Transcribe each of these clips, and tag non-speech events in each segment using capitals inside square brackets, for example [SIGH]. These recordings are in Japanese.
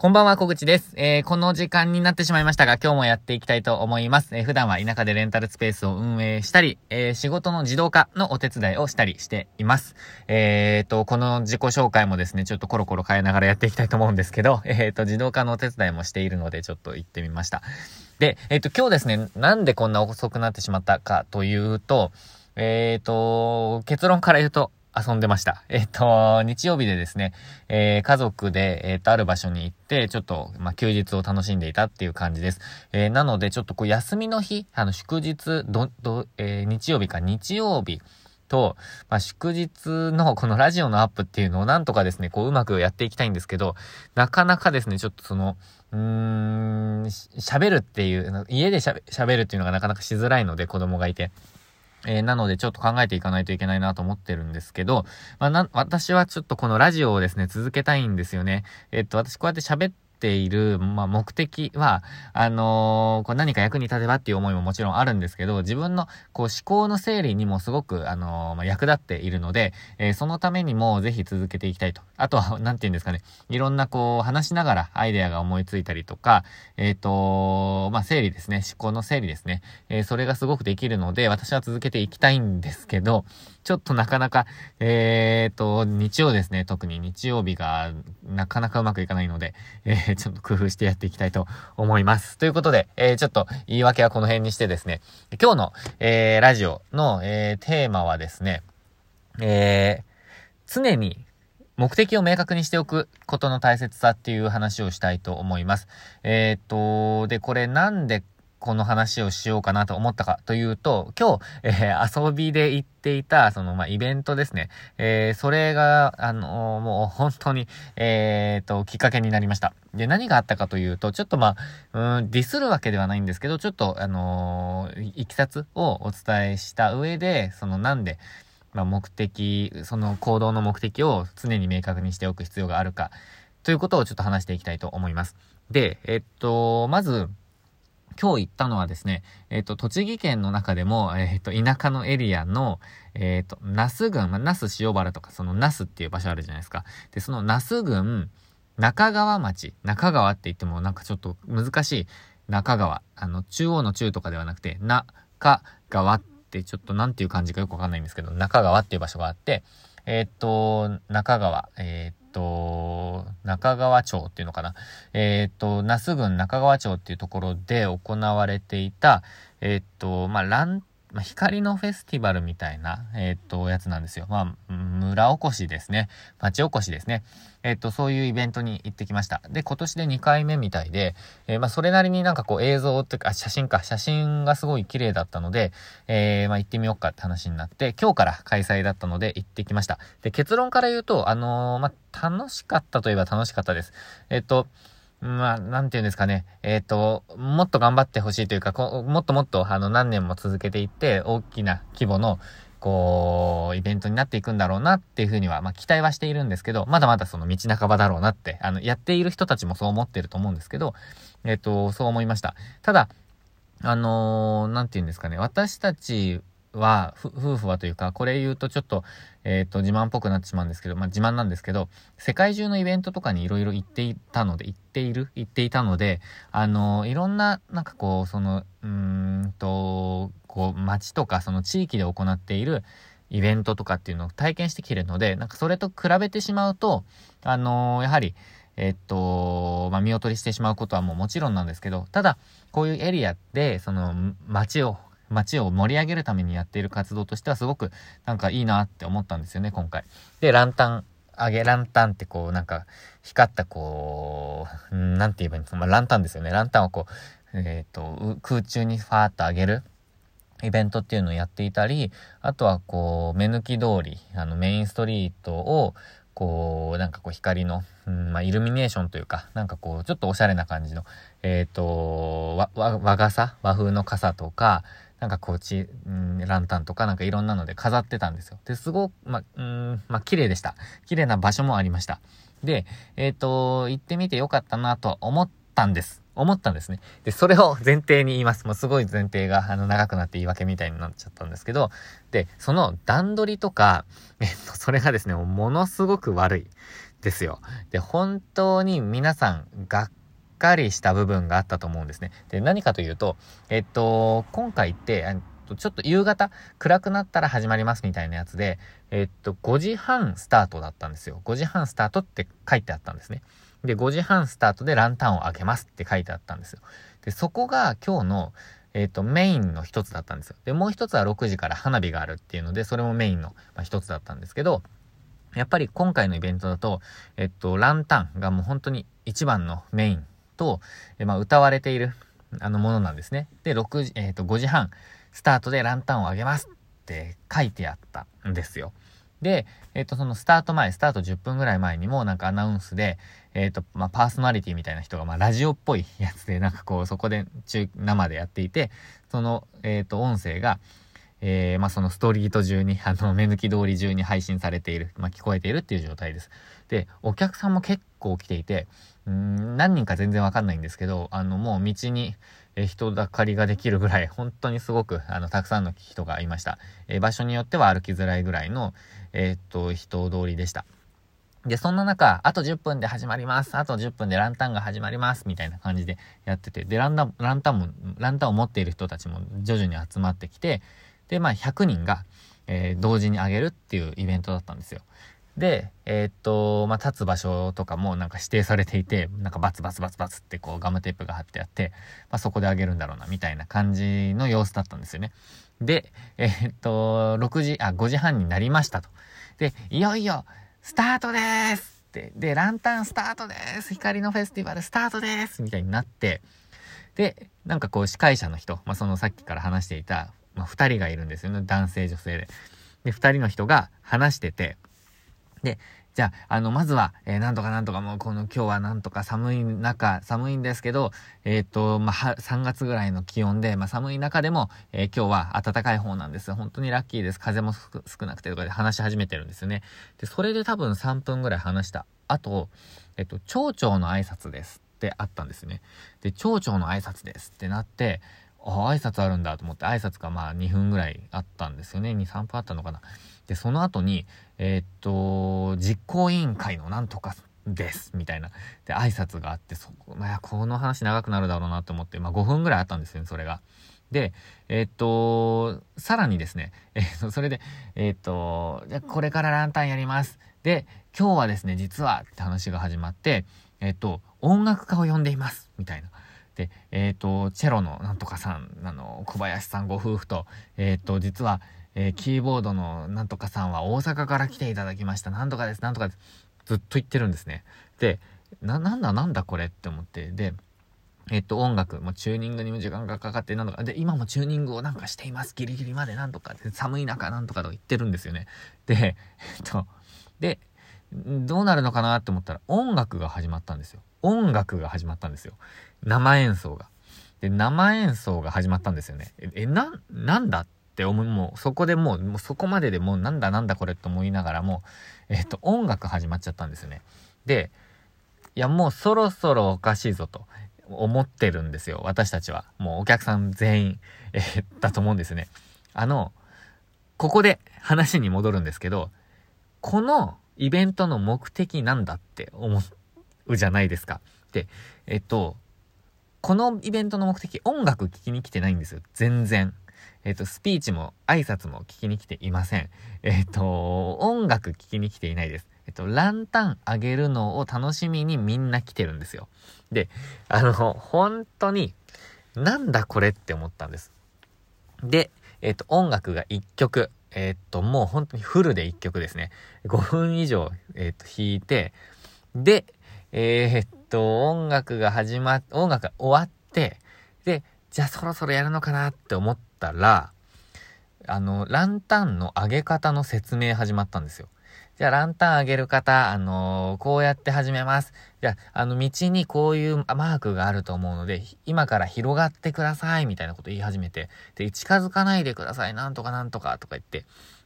こんばんは、小口です。えー、この時間になってしまいましたが、今日もやっていきたいと思います。えー、普段は田舎でレンタルスペースを運営したり、えー、仕事の自動化のお手伝いをしたりしています。えーと、この自己紹介もですね、ちょっとコロコロ変えながらやっていきたいと思うんですけど、えーと、自動化のお手伝いもしているので、ちょっと行ってみました。で、えっ、ー、と、今日ですね、なんでこんな遅くなってしまったかというと、えっ、ー、と、結論から言うと、遊んでました。えっ、と、日曜日でですね、えー、家族で、えっ、と、ある場所に行って、ちょっと、まあ、休日を楽しんでいたっていう感じです。えー、なので、ちょっとこう、休みの日、あの、祝日、ど、ど、えー、日曜日か、日曜日、と、まあ、祝日のこのラジオのアップっていうのをなんとかですね、こううまくやっていきたいんですけど、なかなかですね、ちょっとその、うーん、喋るっていう、家で喋るっていうのがなかなかしづらいので、子供がいて。えー、なのでちょっと考えていかないといけないなと思ってるんですけど、まあ、な、私はちょっとこのラジオをですね、続けたいんですよね。えっと、私こうやって喋っている、まあ、目的は、あのー、こう何か役に立てばっていう思いももちろんあるんですけど、自分のこう思考の整理にもすごく、あのー、まあ、役立っているので、えー、そのためにもぜひ続けていきたいと。あとは、なんて言うんですかね、いろんなこう話しながらアイデアが思いついたりとか、えっ、とまあ、整理ですね、思考の整理ですね。えそれがすごくできるので、私は続けていきたいんですけど、ちょっとなかなか、えっ、と、日曜ですね、特に日曜日がなかなかうまくいかないので、えー、ちょっと工夫してやっていきたいと思います。ということで、えー、ちょっと言い訳はこの辺にしてですね、今日の、えー、ラジオの、えー、テーマはですね、えー、常に目的を明確にしておくことの大切さっていう話をしたいと思います。えっ、と、で、これなんでこの話をしようかなと思ったかというと、今日、えー、遊びで行っていた、その、まあ、イベントですね。えー、それが、あのー、もう本当に、えー、と、きっかけになりました。で、何があったかというと、ちょっとまあ、うん、ディスるわけではないんですけど、ちょっと、あのいきさつをお伝えした上で、その、なんで、まあ、目的、その行動の目的を常に明確にしておく必要があるか、ということをちょっと話していきたいと思います。で、えっと、まず、今日行ったのはですね、えっ、ー、と、栃木県の中でも、えっ、ー、と、田舎のエリアの、えっ、ー、と、那須郡、まあ、那須塩原とか、その那須っていう場所あるじゃないですか。で、その那須郡、中川町、中川って言ってもなんかちょっと難しい中川。あの、中央の中とかではなくて、中川ってちょっとなんていう感じかよくわかんないんですけど、中川っていう場所があって、えっ、と、中川、えっ、と、中川町っていうのかな。えっ、と、那須郡中川町っていうところで行われていた、えっ、と、まあ、ランまあ、光のフェスティバルみたいな、えっ、と、やつなんですよ。まあ、村おこしですね。町おこしですね。えっ、と、そういうイベントに行ってきました。で、今年で2回目みたいで、えー、まあ、それなりになんかこう映像っていうか、写真か、写真がすごい綺麗だったので、え、まあ、行ってみようかって話になって、今日から開催だったので行ってきました。で、結論から言うと、あの、まあ、楽しかったといえば楽しかったです。えっ、と、まあ、なんて言うんですかね。えっ、ー、と、もっと頑張ってほしいというか、こもっともっと、あの、何年も続けていって、大きな規模の、こう、イベントになっていくんだろうなっていうふうには、まあ、期待はしているんですけど、まだまだその道半ばだろうなって、あの、やっている人たちもそう思ってると思うんですけど、えっ、ー、と、そう思いました。ただ、あのー、なんて言うんですかね。私たちは、夫婦はというか、これ言うとちょっと、えっ、ー、と、自慢っぽくなってしまうんですけど、まあ、自慢なんですけど、世界中のイベントとかにいろいろ行っていたので、行っている？行っていたので、あの、いろんな、なんかこう、その、うんと、こう、街とか、その地域で行っているイベントとかっていうのを体験してきてるので、なんかそれと比べてしまうと、あのやはり、えっと、まあ、見劣りしてしまうことはもうもちろんなんですけど、ただ、こういうエリアで、その、街を街を盛り上げるためにやっている活動としてはすごくなんかいいなって思ったんですよね、今回。で、ランタン、あげランタンってこうなんか光ったこう、なんて言えばいいんですか、まあ、ランタンですよね。ランタンをこう、えっ、ー、と、空中にファーっと上げるイベントっていうのをやっていたり、あとはこう、目抜き通り、あのメインストリートを、こう、なんかこう光の、うん、まあ、イルミネーションというか、なんかこう、ちょっとおしゃれな感じの、えっ、ー、と、わ、わ、和傘？和風の傘とか、なんかこうち、うん、ランタンとかなんかいろんなので飾ってたんですよ。で、すごく、ま、うん、ま、綺麗でした。綺麗な場所もありました。で、えっ、ー、と、行ってみてよかったなと思ったんです。思ったんですね。で、それを前提に言います。もうすごい前提が、あの、長くなって言い訳みたいになっちゃったんですけど、で、その段取りとか、えっと、それがですね、ものすごく悪い。ですよ。で、本当に皆さん、がっかりした部分があったと思うんですね。で、何かというと、えっと、今回って、ちょっと夕方暗くなったら始まりますみたいなやつで、えっと、5時半スタートだったんですよ。5時半スタートって書いてあったんですね。で、5時半スタートでランタンを開けますって書いてあったんですよ。で、そこが今日の、えっ、と、メインの一つだったんですよ。で、もう一つは6時から花火があるっていうので、それもメインの、まあ、一つだったんですけど、やっぱり今回のイベントだと、えっと、ランタンがもう本当に一番のメインと、えまあ、歌われている、あの、ものなんですね。で、6時、えっと、5時半、スタートでランタンをあげますって書いてあったんですよ。で、えっ、と、そのスタート前、スタート10分ぐらい前にも、なんかアナウンスで、えっ、と、まあ、パーソナリティみたいな人が、まあ、ラジオっぽいやつで、なんかこう、そこで中、生でやっていて、その、えっ、と、音声が、えー、まあ、そのストリート中に、あの、目抜き通り中に配信されている、まあ、聞こえているっていう状態です。で、お客さんも結構来ていて、ん、何人か全然わかんないんですけど、あの、もう道に、え人だかりができるぐらい、本当にすごく、あの、たくさんの人がいました。え場所によっては歩きづらいぐらいの、えー、っと、人通りでした。で、そんな中、あと10分で始まります。あと10分でランタンが始まります。みたいな感じでやってて、で、ランタン、ランタンも、ランタンを持っている人たちも徐々に集まってきて、で、まあ、100人が、えー、同時にあげるっていうイベントだったんですよ。で、えー、っと、まあ、立つ場所とかもなんか指定されていて、なんかバツバツバツバツってこうガムテープが貼ってあって、まあ、そこであげるんだろうな、みたいな感じの様子だったんですよね。で、えー、っと、6時、あ、5時半になりましたと。で、いよいよ、スタートですって、で、ランタンスタートです光のフェスティバルスタートですみたいになって、で、なんかこう司会者の人、まあ、そのさっきから話していた、まあ、2人がいるんですよね。男性、女性で。で、2人の人が話してて、で、じゃあ、あの、まずは、えー、なんとかなんとかもう、この今日はなんとか寒い中、寒いんですけど、えっ、と、まあ、3月ぐらいの気温で、まあ、寒い中でも、えー、今日は暖かい方なんです。本当にラッキーです。風も少なくてとかで話し始めてるんですよね。で、それで多分3分ぐらい話した。あと、えっ、と、町長の挨拶ですってあったんですね。で、町長の挨拶ですってなって、あ、挨拶あるんだと思って、挨拶がまあ2分ぐらいあったんですよね。2、3分あったのかな。で、その後に、えー、っと、実行委員会のなんとかです、みたいな。で、挨拶があって、そこ、まあ、この話長くなるだろうなと思って、まあ5分ぐらいあったんですよね、それが。で、えー、っと、さらにですね、[LAUGHS] えー、それで、えー、っと、じゃこれからランタンやります。で、今日はですね、実はって話が始まって、えっと、音楽家を呼んでいます、みたいな。で、えっ、と、チェロのなんとかさん、あの、小林さんご夫婦と、えっ、と、実は、えー、キーボードのなんとかさんは大阪から来ていただきました。なんとかです、なんとかです。ずっと言ってるんですね。で、な、なんだなんだこれって思って。で、えっと、音楽、もチューニングにも時間がかかって、なんとか、で、今もチューニングをなんかしています。ギリギリまでなんとか、寒い中なんとかと言ってるんですよね。で、えっと、で、どうなるのかなって思ったら音楽が始まったんですよ。音楽が始まったんですよ。生演奏が。で、生演奏が始まったんですよね。え、な、なんだって思う、もうそこでもう、もうそこまででもうなんだなんだこれって思いながらも、えっと、音楽始まっちゃったんですね。で、いやもうそろそろおかしいぞと思ってるんですよ。私たちは。もうお客さん全員、えー、だと思うんですね。あの、ここで話に戻るんですけど、このイベントの目的なんだって思うじゃないですか。で、えっと、このイベントの目的、音楽聴きに来てないんですよ。全然。えっ、と、スピーチも挨拶も聞きに来ていません。えっ、と、音楽聴きに来ていないです。えっ、と、ランタンあげるのを楽しみにみんな来てるんですよ。で、あの、本当に、なんだこれって思ったんです。で、えっ、と、音楽が1曲。えっ、と、もう本当にフルで1曲ですね。5分以上、えっ、と、弾いて、で、えっと、音楽が始まっ、音楽が終わって、で、じゃあそろそろやるのかなって思ってたら、あの、ランタンの上げ方の説明始まったんですよ。じゃあ、ランタン上げる方、あのー、こうやって始めます。じゃあ、あの、道にこういうマークがあると思うので、今から広がってください、みたいなこと言い始めて、で、近づかないでください、なんとかなんとか、とか言って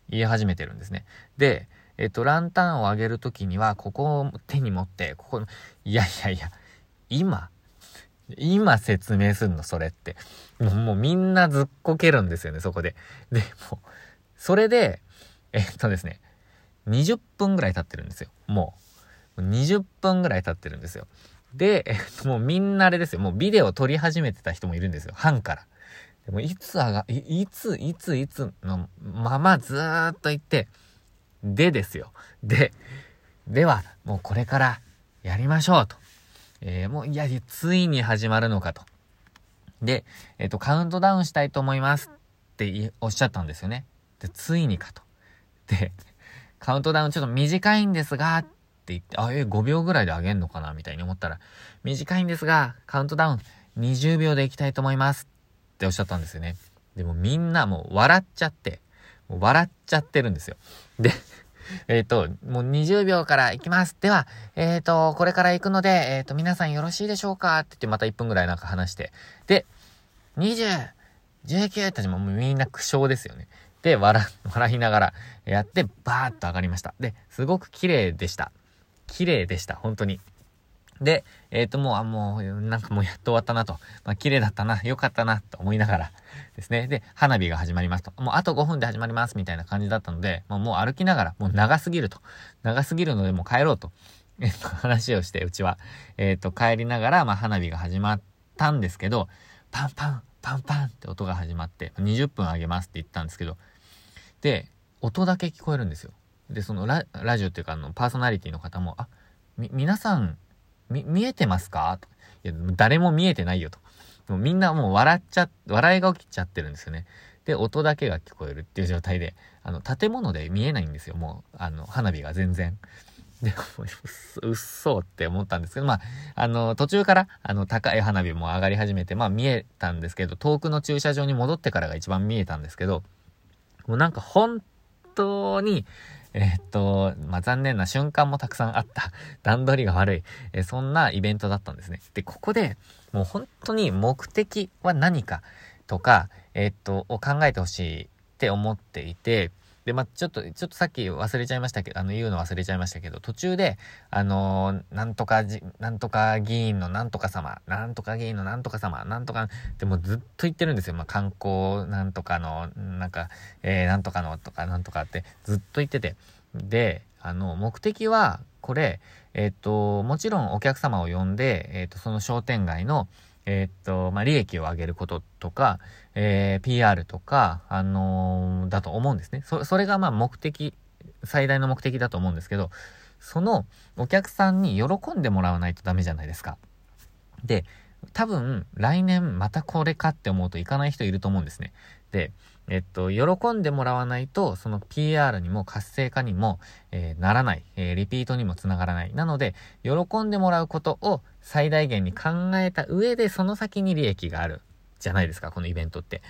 言い始めてるんですね。で、えっと、ランタンを上げるときには、ここを手に持って、ここの、いやいやいや、今、今説明すんの、それって。もうもうみんなずっこけるんですよね、そこで。で、も、それで、えっとですね、20分ぐらい経ってるんですよ。もう20分ぐらい経ってるんですよ。で、えっと、もうみんなあれですよ。もうビデオ撮り始めてた人もいるんですよ。班から。でもいつ上が、いいつ、いつ、いつのままずーっと行って、でですよ。で、では、もうこれからやりましょうと。えー、もう、いや、ついに始まるのかと。で、えっ、ー、と、カウントダウンしたいと思いますっておっしゃったんですよね。で、ついにかと。で、カウントダウンちょっと短いんですが、って言って、あ、え、5秒ぐらいで上げんのかなみたいに思ったら、短いんですが、カウントダウン20秒でいきたいと思いますっておっしゃったんですよね。でもみんなもう笑っちゃって、笑っちゃってるんですよ。で、えっ、と、もう20秒から行きます。では、えっ、ー、と、これから行くので、えっ、ー、と、皆さんよろしいでしょうか？って言ってまた1分ぐらいなんか話して。で、20、19たちもうみんな苦笑ですよね。で、笑、[LAUGHS] 笑いながらやって、バーッと上がりました。で、すごく綺麗でした。綺麗でした、本当に。で、えっ、ー、と、もう、あ、もう、なんかもうやっと終わったなと。まあ、綺麗だったな、良かったな、と思いながらですね。で、花火が始まりますと。もうあと5分で始まります、みたいな感じだったので、もうもう歩きながら、もう長すぎると。長すぎるので、もう帰ろうと。えっと、話をして、うちは。えっ、ー、と、帰りながら、まあ、花火が始まったんですけど、パンパン、パンパンって音が始まって、20分あげますって言ったんですけど、で、音だけ聞こえるんですよ。で、そのララジオっていうか、あの、パーソナリティの方も、あ、み、皆さん、み、見えてますか？いや、誰も見えてないよと。もうみんなもう笑っちゃ、笑いが起きちゃってるんですよね。で、音だけが聞こえるっていう状態で、あの、建物で見えないんですよ。もう、あの、花火が全然。で、うっそって思ったんですけど、まあ、あの、途中から、あの、高い花火も上がり始めて、まあ見えたんですけど、遠くの駐車場に戻ってからが一番見えたんですけど、もうなんか本当に、えー、っと、まあ、残念な瞬間もたくさんあった。[LAUGHS] 段取りが悪い。えー、そんなイベントだったんですね。で、ここで、もう本当に目的は何かとか、えー、っと、を考えてほしいって思っていて、で、まあ、ちょっと、ちょっとさっき忘れちゃいましたけど、あの、言うの忘れちゃいましたけど、途中で、あのー、なんとかじ、なんとか議員のなんとか様、なんとか議員のなんとか様、なんとか、でもずっと言ってるんですよ。まあ、観光なんとかの、なんか、えー、なんとかのとか、なんとかってずっと言ってて。で、あの、目的は、これ、えっ、と、もちろんお客様を呼んで、えっ、と、その商店街の、えっと、まあ、利益を上げることとか、えー、PR とか、あのー、だと思うんですね。そ、それがま目的、最大の目的だと思うんですけど、そのお客さんに喜んでもらわないとダメじゃないですか。で、多分、来年またこれかって思うといかない人いると思うんですね。で、えっと、喜んでもらわないと、その PR にも活性化にも、えー、ならない、えー、リピートにもつながらない。なので、喜んでもらうことを最大限に考えた上で、その先に利益がある。じゃないですか、このイベントって。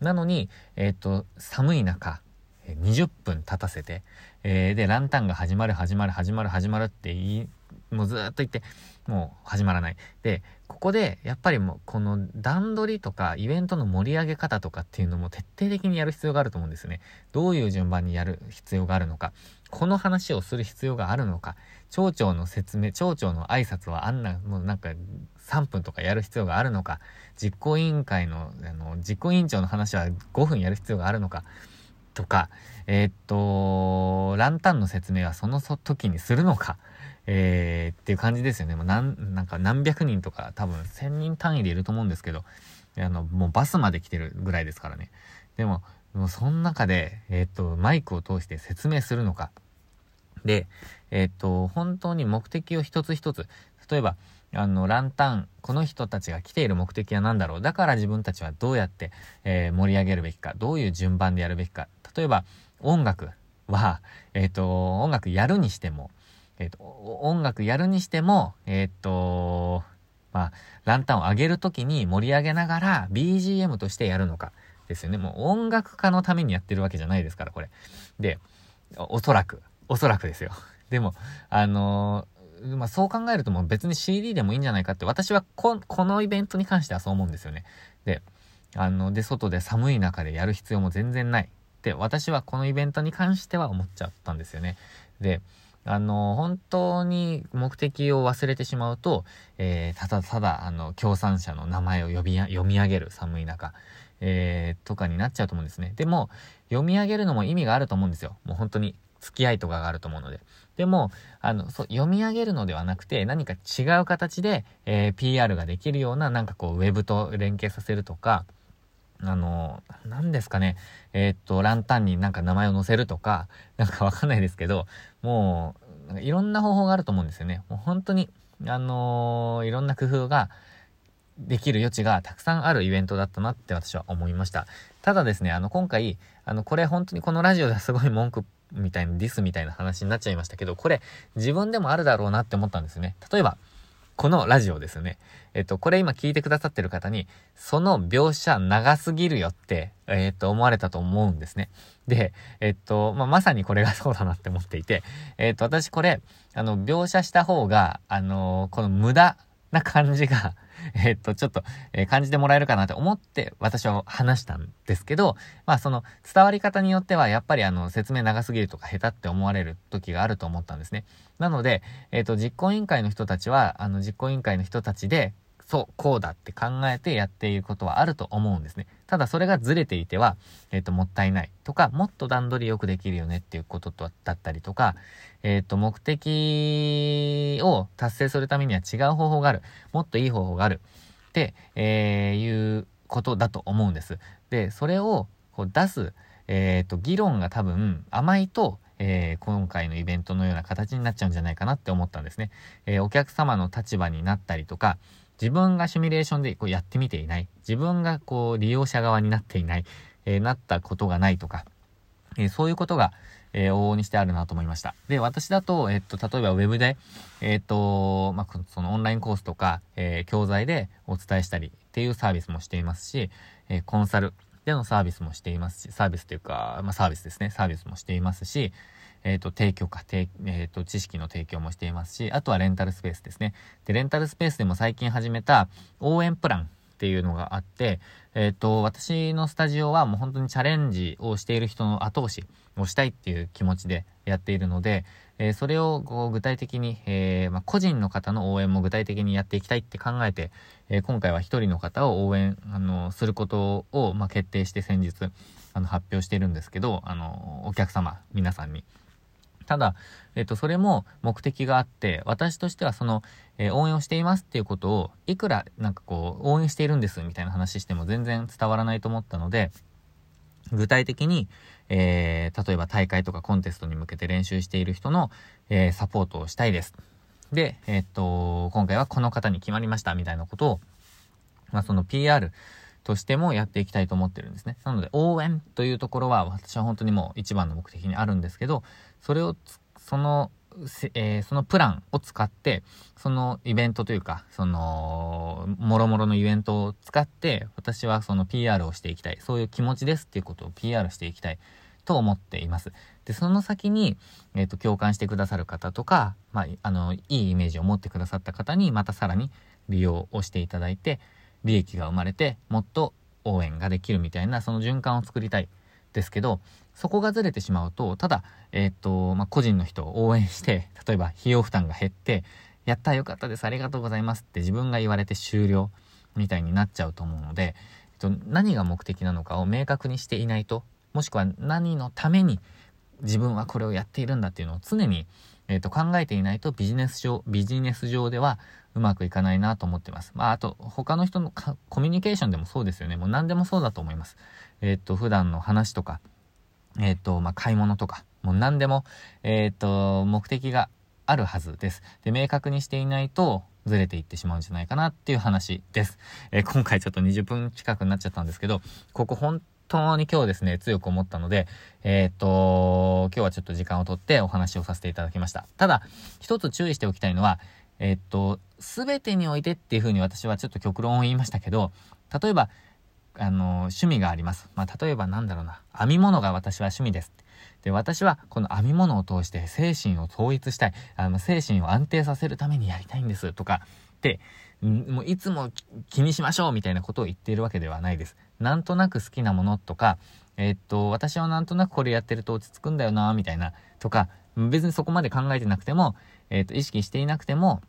なのに、えっと、寒い中、20分経たせて、えー、で、ランタンが始まる、始まる、始まる、始まるって言い、もうずっと言って、もう始まらない。で、ここで、やっぱりもう、この段取りとか、イベントの盛り上げ方とかっていうのも徹底的にやる必要があると思うんですね。どういう順番にやる必要があるのか。この話をする必要があるのか。町長の説明、町長の挨拶はあんな、もうなんか、3分とかやる必要があるのか。実行委員会の、あの、実行委員長の話は5分やる必要があるのか。とか、えー、っと、ランタンの説明はその時にするのか。えー、っていう感じですよね。もうなん、なんか何百人とか多分1000人単位でいると思うんですけど、あの、もうバスまで来てるぐらいですからね。でも、もうその中で、えー、っと、マイクを通して説明するのか。で、えー、っと、本当に目的を一つ一つ、例えば、あの、ランタン、この人たちが来ている目的は何だろうだから自分たちはどうやって、えー、盛り上げるべきか、どういう順番でやるべきか。例えば、音楽は、えっ、と、音楽やるにしても、えっ、ー、と、音楽やるにしても、えっ、ー、と、まあ、ランタンを上げるときに盛り上げながら BGM としてやるのかですよね。もう音楽家のためにやってるわけじゃないですから、これ。で、おそらく、おそらくですよ。[LAUGHS] でも、あの、まあ、そう考えるともう別に CD でもいいんじゃないかって私はこ、このイベントに関してはそう思うんですよね。で、あの、で、外で寒い中でやる必要も全然ない。って私はこのイベントに関しては思っちゃったんですよね。で、あの、本当に目的を忘れてしまうと、えー、ただただ、あの、協賛者の名前を呼び読み上げる寒い中、えー、とかになっちゃうと思うんですね。でも、読み上げるのも意味があると思うんですよ。もう本当に付き合いとかがあると思うので。でも、あの、そう、読み上げるのではなくて、何か違う形で、えー、PR ができるような、なんかこう、ウェブと連携させるとか、あの、何ですかね。えー、っと、ランタンになんか名前を載せるとか、なんかわかんないですけど、もう、いろんな方法があると思うんですよね。もう本当に、あのー、いろんな工夫ができる余地がたくさんあるイベントだったなって私は思いました。ただですね、あの、今回、あの、これ本当にこのラジオではすごい文句みたいな、ディスみたいな話になっちゃいましたけど、これ自分でもあるだろうなって思ったんですね。例えば、このラジオですよね。えっと、これ今聞いてくださってる方に、その描写長すぎるよって、えっと、思われたと思うんですね。で、えっと、まあ、まさにこれがそうだなって思っていて、えっと、私これ、あの、描写した方が、あのこの無駄な感じが [LAUGHS] えっと、ちょっと、え、感じてもらえるかなと思って私は話したんですけど、まあその伝わり方によってはやっぱりあの説明長すぎるとか下手って思われる時があると思ったんですね。なので、えっ、と、実行委員会の人たちは、あの実行委員会の人たちで、そう、こうだって考えてやっていることはあると思うんですね。ただそれがずれていては、えっ、ー、と、もったいないとか、もっと段取りよくできるよねっていうこととだったりとか、えっ、ー、と、目的を達成するためには違う方法がある。もっといい方法がある。って、えー、いうことだと思うんです。で、それをこう出す、えっ、ー、と、議論が多分甘いと、えー、今回のイベントのような形になっちゃうんじゃないかなって思ったんですね。えー、お客様の立場になったりとか、自分がシミュレーションでこうやってみていない、自分がこう利用者側になっていない、えー、なったことがないとか、えそういうことが、え往々にしてあるなと思いました。で、私だと、えっと、例えば web で、えっと、まあ、そのオンラインコースとか、え教材でお伝えしたりっていうサービスもしていますし、えコンサルでのサービスもしていますし、サービスというか、まあ、サービスですね、サービスもしていますし、えっ、ー、と、提供か、えっ、ー、と、知識の提供もしていますし、あとはレンタルスペースですね。で、レンタルスペースでも最近始めた応援プランっていうのがあって、えっ、ー、と、私のスタジオはもう本当にチャレンジをしている人の後押しをしたいっていう気持ちでやっているので、え、それをこう具体的に、えー、まあ、個人の方の応援も具体的にやっていきたいって考えて、え今回は一人の方を応援、あの、することを、まあ、決定して先日、あの、発表してるんですけど、あの、お客様、皆さんに。ただ、えっと、それも目的があって、私としてはその、えー、応援をしていますっていうことを、いくらなんかこう、応援しているんですみたいな話しても全然伝わらないと思ったので、具体的に、えー、例えば大会とかコンテストに向けて練習している人の、えー、サポートをしたいです。で、え、っと、今回はこの方に決まりましたみたいなことを、まあ、その PR としてもやっていきたいと思ってるんですね。なので、応援というところは私は本当にもう一番の目的にあるんですけど、それをその、えー、そのプランを使って、そのイベントというか、その、もろもろのイベントを使って、私はその PR をしていきたい。そういう気持ちですっていうことを PR していきたいと思っています。で、その先に、えっ、ー、と、共感してくださる方とか、まあ、あの、いいイメージを持ってくださった方に、またさらに利用をしていただいて、利益が生まれて、もっと応援ができるみたいな、その循環を作りたいですけど、そこがずれてしまうと、ただ、えー、っと、まあ、個人の人を応援して、[LAUGHS] 例えば費用負担が減って、やったよかったです、ありがとうございますって自分が言われて終了みたいになっちゃうと思うので、えっと、何が目的なのかを明確にしていないと、もしくは何のために自分はこれをやっているんだっていうのを常に、えっと、考えていないとビジネス上、ビジネス上ではうまくいかないなと思ってます。まあ、あと、他の人のコミュニケーションでもそうですよね。もう何でもそうだと思います。えっと、普段の話とか、えっ、と、まあ、買い物とか、もう何でも、えっ、と、目的があるはずです。で、明確にしていないと、ずれていってしまうんじゃないかなっていう話です。え、今回ちょっと20分近くになっちゃったんですけど、ここ本当に今日ですね、強く思ったので、えっ、と、今日はちょっと時間をとってお話をさせていただきました。ただ、一つ注意しておきたいのは、えっ、と、すべてにおいてっていうふうに私はちょっと極論を言いましたけど、例えば、あの、趣味があります。まあ、例えばなんだろうな。編み物が私は趣味です。で、私はこの編み物を通して精神を統一したい。あの、精神を安定させるためにやりたいんです。とか、で、もういつも気にしましょうみたいなことを言っているわけではないです。なんとなく好きなものとか、えー、っと、私はなんとなくこれやってると落ち着くんだよな、みたいな、とか、別にそこまで考えてなくても、えー、っと、意識していなくても、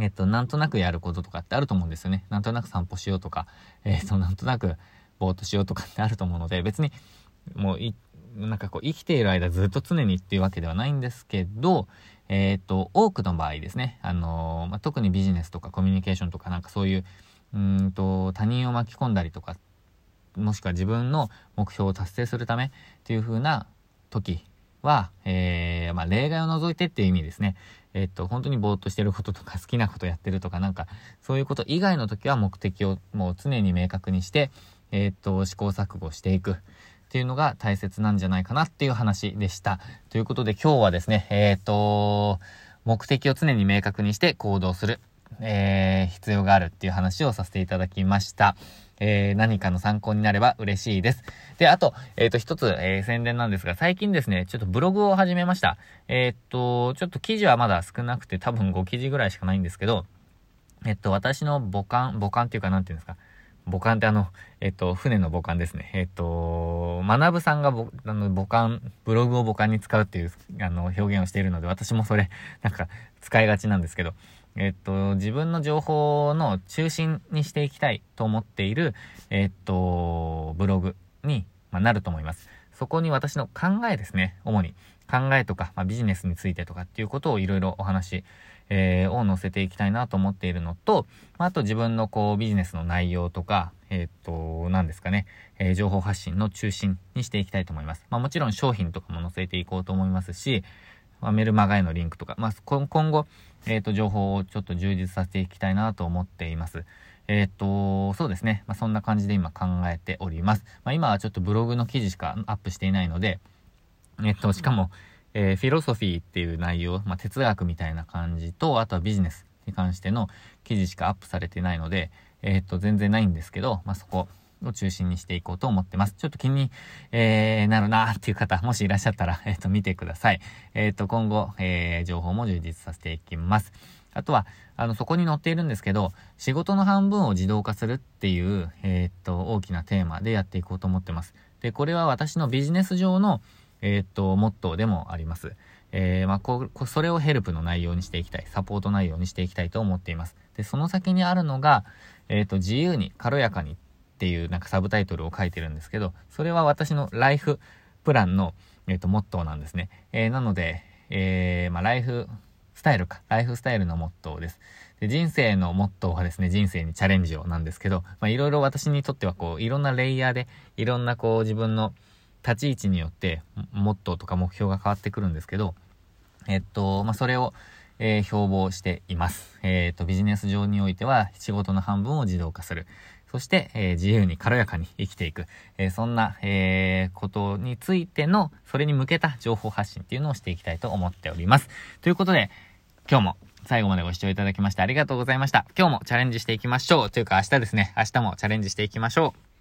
えっと、なんとなくやることとかってあると思うんですよね。なんとなく散歩しようとか、えっと、なんとなくぼーっとしようとかってあると思うので、別に、もうい、なんかこう生きている間ずっと常にっていうわけではないんですけど、えっ、と、多くの場合ですね、あのまあ、特にビジネスとかコミュニケーションとかなんかそういう、うんと、他人を巻き込んだりとか、もしくは自分の目標を達成するためっていう風な時は、えー、まあ、例外を除いてっていう意味ですね。えっと、本当にぼーっとしてることとか好きなことやってるとかなんか、そういうこと以外の時は目的をもう常に明確にして、えっと、試行錯誤していくっていうのが大切なんじゃないかなっていう話でした。ということで今日はですね、えっと、目的を常に明確にして行動する、えー、必要があるっていう話をさせていただきました。えー、何かの参考になれば嬉しいです。で、あと、えっ、ー、と、一つ、えー、宣伝なんですが、最近ですね、ちょっとブログを始めました。えっと、ちょっと記事はまだ少なくて、多分5記事ぐらいしかないんですけど、えっと、私の母艦、母艦っていうか、なんていうんですか、母艦ってあの、えっと、船の母艦ですね。えっと、学さんがぼ、あの、母艦、ブログを母艦に使うっていう、あの、表現をしているので、私もそれ、なんか、使いがちなんですけど、えっと、自分の情報の中心にしていきたいと思っている、えっと、ブログに、まあなると思います。そこに私の考えですね、主に。考えとか、まあ、ビジネスについてとかっていうことをいろいろお話、えー、を載せていきたいなと思っているのと、まあ、あと自分のこうビジネスの内容とか、えっ、と、何ですかね、えー、情報発信の中心にしていきたいと思います。まあ、もちろん商品とかも載せていこうと思いますし、まあ、メルマガへのリンクとか、まあ、今後、えっ、ー、と、情報をちょっと充実させていきたいなと思っています。えっ、ー、と、そうですね。まあ、そんな感じで今考えております。まあ、今はちょっとブログの記事しかアップしていないので、えっ、ー、と、しかも、えフィロソフィーっていう内容、まあ、哲学みたいな感じと、あとはビジネスに関しての記事しかアップされてないので、えっ、と、全然ないんですけど、まあ、そこ、を中心にしていこうと思ってます。ちょっと気に、えー、なるなーっていう方、もしいらっしゃったら、えっ、と、見てください。えっ、と、今後、えー、情報も充実させていきます。あとは、あの、そこに載っているんですけど、仕事の半分を自動化するっていう、えっと、大きなテーマでやっていこうと思ってます。で、これは私のビジネス上の、えっと、モットーでもあります。えー、まあ、こう、それをヘルプの内容にしていきたい。サポート内容にしていきたいと思っています。で、その先にあるのが、えっ、と、自由に、軽やかにていうなんかサブタイトルを書いてるんですけど、それは私のライフプランの、え、ー、と、モットーなんですね。えー、なので、えー、まあ、ライフスタイルか。ライフスタイルのモットーです。で、人生のモットーはですね、人生にチャレンジをなんですけど、まあ、いろいろ私にとってはこう、いろんなレイヤーで、いろんなこう、自分の立ち位置によって、モットーとか目標が変わってくるんですけど、えっと、まあ、それを、えー、標榜しています。えっ、と、ビジネス上においては、仕事の半分を自動化する。そして、えー、自由に軽やかに生きていく。えー、そんな、えー、ことについての、それに向けた情報発信っていうのをしていきたいと思っております。ということで、今日も最後までご視聴いただきましてありがとうございました。今日もチャレンジしていきましょう。というか明日ですね、明日もチャレンジしていきましょう。